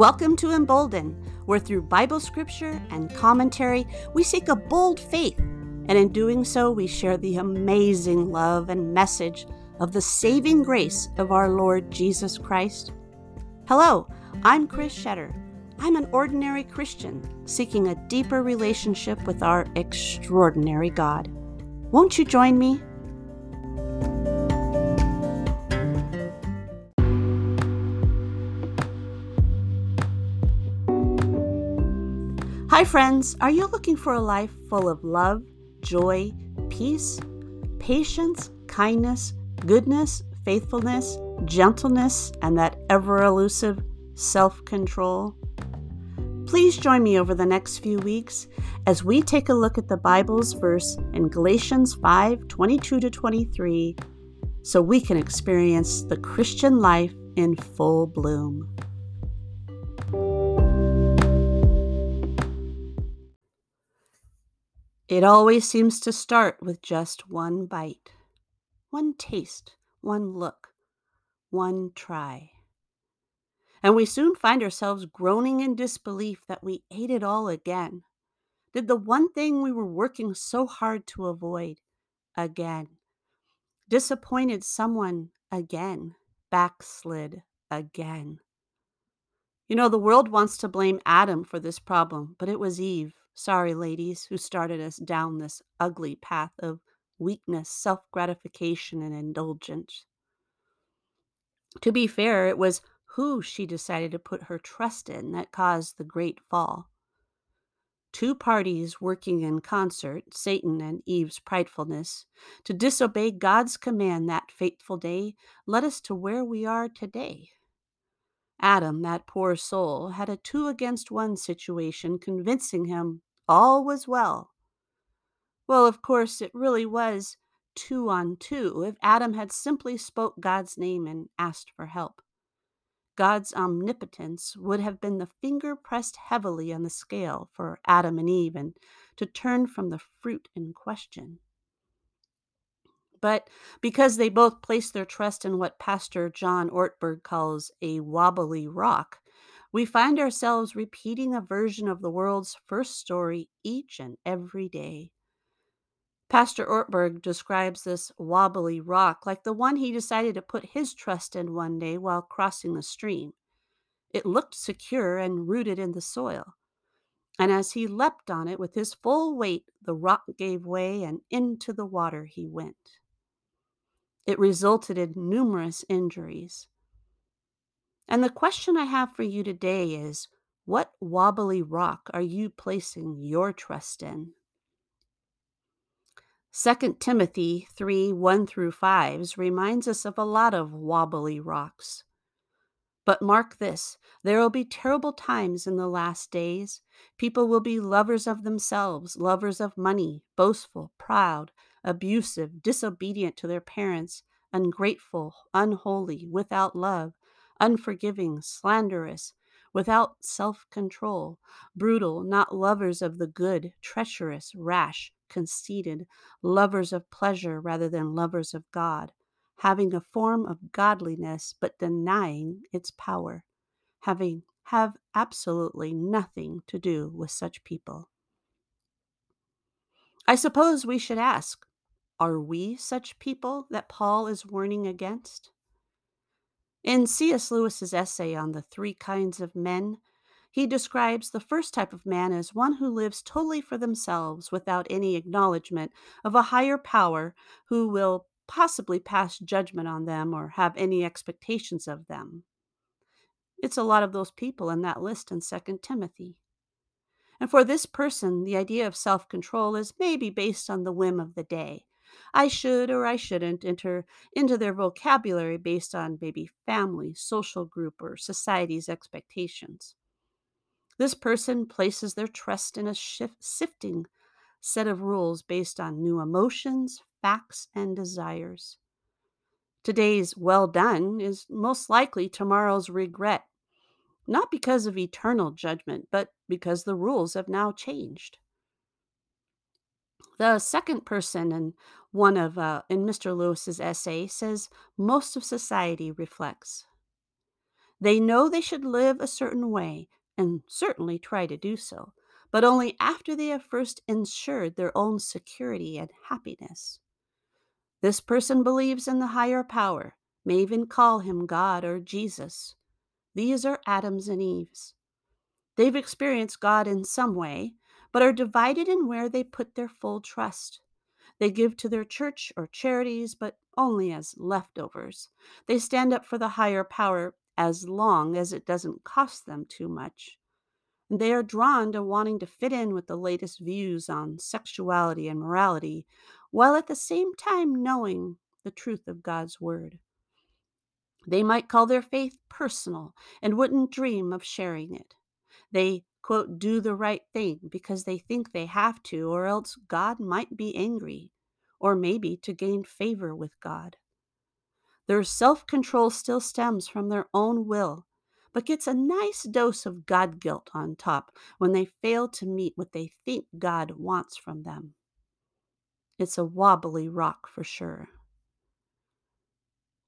Welcome to Embolden, where through Bible scripture and commentary, we seek a bold faith, and in doing so, we share the amazing love and message of the saving grace of our Lord Jesus Christ. Hello, I'm Chris Shetter. I'm an ordinary Christian seeking a deeper relationship with our extraordinary God. Won't you join me? Hi, friends. Are you looking for a life full of love, joy, peace, patience, kindness, goodness, faithfulness, gentleness, and that ever elusive self control? Please join me over the next few weeks as we take a look at the Bible's verse in Galatians 5 22 to 23 so we can experience the Christian life in full bloom. It always seems to start with just one bite, one taste, one look, one try. And we soon find ourselves groaning in disbelief that we ate it all again, did the one thing we were working so hard to avoid again, disappointed someone again, backslid again. You know, the world wants to blame Adam for this problem, but it was Eve Sorry, ladies, who started us down this ugly path of weakness, self gratification, and indulgence. To be fair, it was who she decided to put her trust in that caused the great fall. Two parties working in concert, Satan and Eve's pridefulness, to disobey God's command that fateful day led us to where we are today. Adam, that poor soul, had a two against one situation convincing him all was well. Well, of course, it really was two on two if Adam had simply spoke God's name and asked for help. God's omnipotence would have been the finger pressed heavily on the scale for Adam and Eve and to turn from the fruit in question. But because they both place their trust in what Pastor John Ortberg calls a wobbly rock, we find ourselves repeating a version of the world's first story each and every day. Pastor Ortberg describes this wobbly rock like the one he decided to put his trust in one day while crossing the stream. It looked secure and rooted in the soil. And as he leapt on it with his full weight, the rock gave way and into the water he went. It resulted in numerous injuries. And the question I have for you today is what wobbly rock are you placing your trust in? 2 Timothy 3 1 through 5 reminds us of a lot of wobbly rocks. But mark this there will be terrible times in the last days. People will be lovers of themselves, lovers of money, boastful, proud, abusive, disobedient to their parents, ungrateful, unholy, without love unforgiving, slanderous, without self control, brutal, not lovers of the good, treacherous, rash, conceited, lovers of pleasure rather than lovers of God, having a form of godliness but denying its power, having have absolutely nothing to do with such people. I suppose we should ask are we such people that Paul is warning against? In C.S. Lewis's essay on the three kinds of men, he describes the first type of man as one who lives totally for themselves without any acknowledgement of a higher power who will possibly pass judgment on them or have any expectations of them. It's a lot of those people in that list in 2 Timothy. And for this person, the idea of self control is maybe based on the whim of the day. I should or I shouldn't enter into their vocabulary based on maybe family, social group, or society's expectations. This person places their trust in a shift, sifting set of rules based on new emotions, facts, and desires. Today's well done is most likely tomorrow's regret, not because of eternal judgment, but because the rules have now changed. The second person in one of uh, in Mr. Lewis's essay says most of society reflects. They know they should live a certain way and certainly try to do so, but only after they have first ensured their own security and happiness. This person believes in the higher power, may even call him God or Jesus. These are Adams and Eves. They've experienced God in some way, but are divided in where they put their full trust. They give to their church or charities, but only as leftovers. They stand up for the higher power as long as it doesn't cost them too much. They are drawn to wanting to fit in with the latest views on sexuality and morality, while at the same time knowing the truth of God's Word. They might call their faith personal and wouldn't dream of sharing it. They, quote, do the right thing because they think they have to, or else God might be angry, or maybe to gain favor with God. Their self control still stems from their own will, but gets a nice dose of God guilt on top when they fail to meet what they think God wants from them. It's a wobbly rock for sure.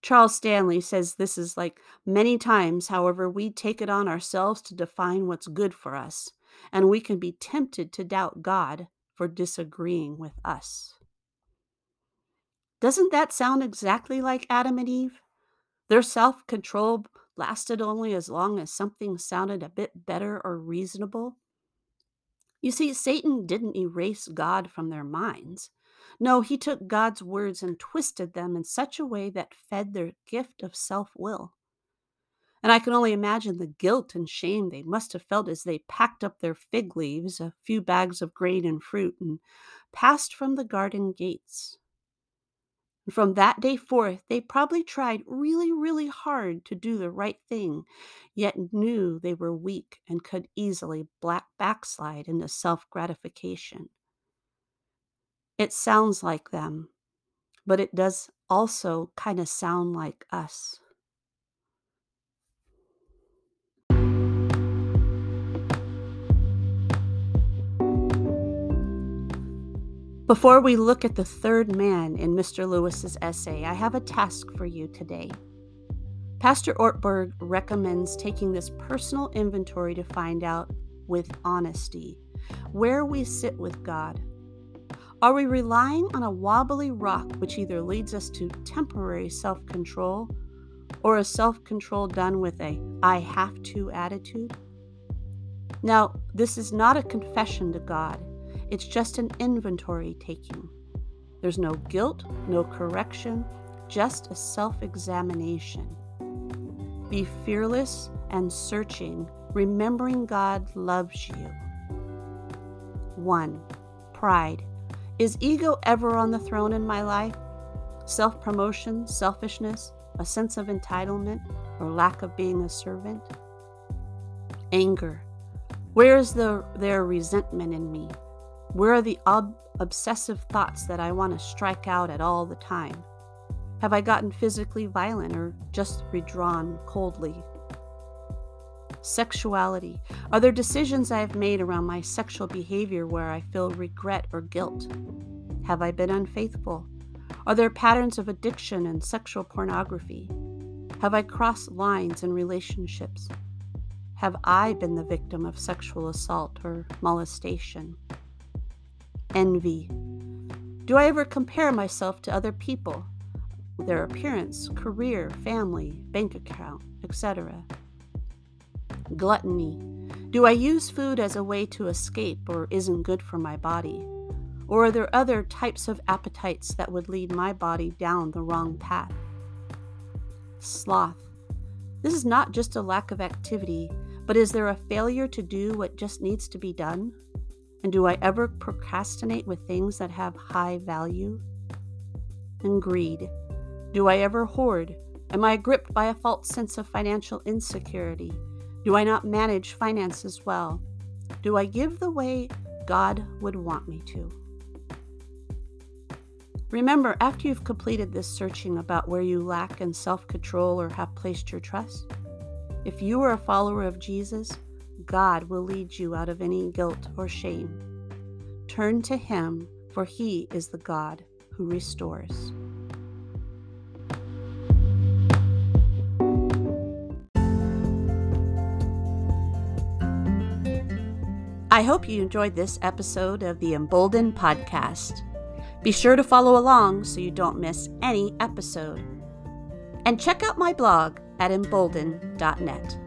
Charles Stanley says this is like many times, however, we take it on ourselves to define what's good for us, and we can be tempted to doubt God for disagreeing with us. Doesn't that sound exactly like Adam and Eve? Their self control lasted only as long as something sounded a bit better or reasonable. You see, Satan didn't erase God from their minds. No, he took God's words and twisted them in such a way that fed their gift of self will. And I can only imagine the guilt and shame they must have felt as they packed up their fig leaves, a few bags of grain and fruit, and passed from the garden gates. And from that day forth, they probably tried really, really hard to do the right thing, yet knew they were weak and could easily black backslide into self gratification. It sounds like them, but it does also kind of sound like us. Before we look at the third man in Mr. Lewis's essay, I have a task for you today. Pastor Ortberg recommends taking this personal inventory to find out with honesty where we sit with God are we relying on a wobbly rock which either leads us to temporary self control or a self control done with a I have to attitude? Now, this is not a confession to God, it's just an inventory taking. There's no guilt, no correction, just a self examination. Be fearless and searching, remembering God loves you. 1. Pride. Is ego ever on the throne in my life? Self promotion, selfishness, a sense of entitlement, or lack of being a servant? Anger. Where is the, there resentment in me? Where are the ob- obsessive thoughts that I want to strike out at all the time? Have I gotten physically violent or just withdrawn coldly? Sexuality. Are there decisions I have made around my sexual behavior where I feel regret or guilt? Have I been unfaithful? Are there patterns of addiction and sexual pornography? Have I crossed lines in relationships? Have I been the victim of sexual assault or molestation? Envy. Do I ever compare myself to other people, their appearance, career, family, bank account, etc.? Gluttony. Do I use food as a way to escape or isn't good for my body? Or are there other types of appetites that would lead my body down the wrong path? Sloth. This is not just a lack of activity, but is there a failure to do what just needs to be done? And do I ever procrastinate with things that have high value? And greed. Do I ever hoard? Am I gripped by a false sense of financial insecurity? Do I not manage finances well? Do I give the way God would want me to? Remember, after you've completed this searching about where you lack in self control or have placed your trust, if you are a follower of Jesus, God will lead you out of any guilt or shame. Turn to Him, for He is the God who restores. I hope you enjoyed this episode of the Embolden Podcast. Be sure to follow along so you don't miss any episode. And check out my blog at embolden.net.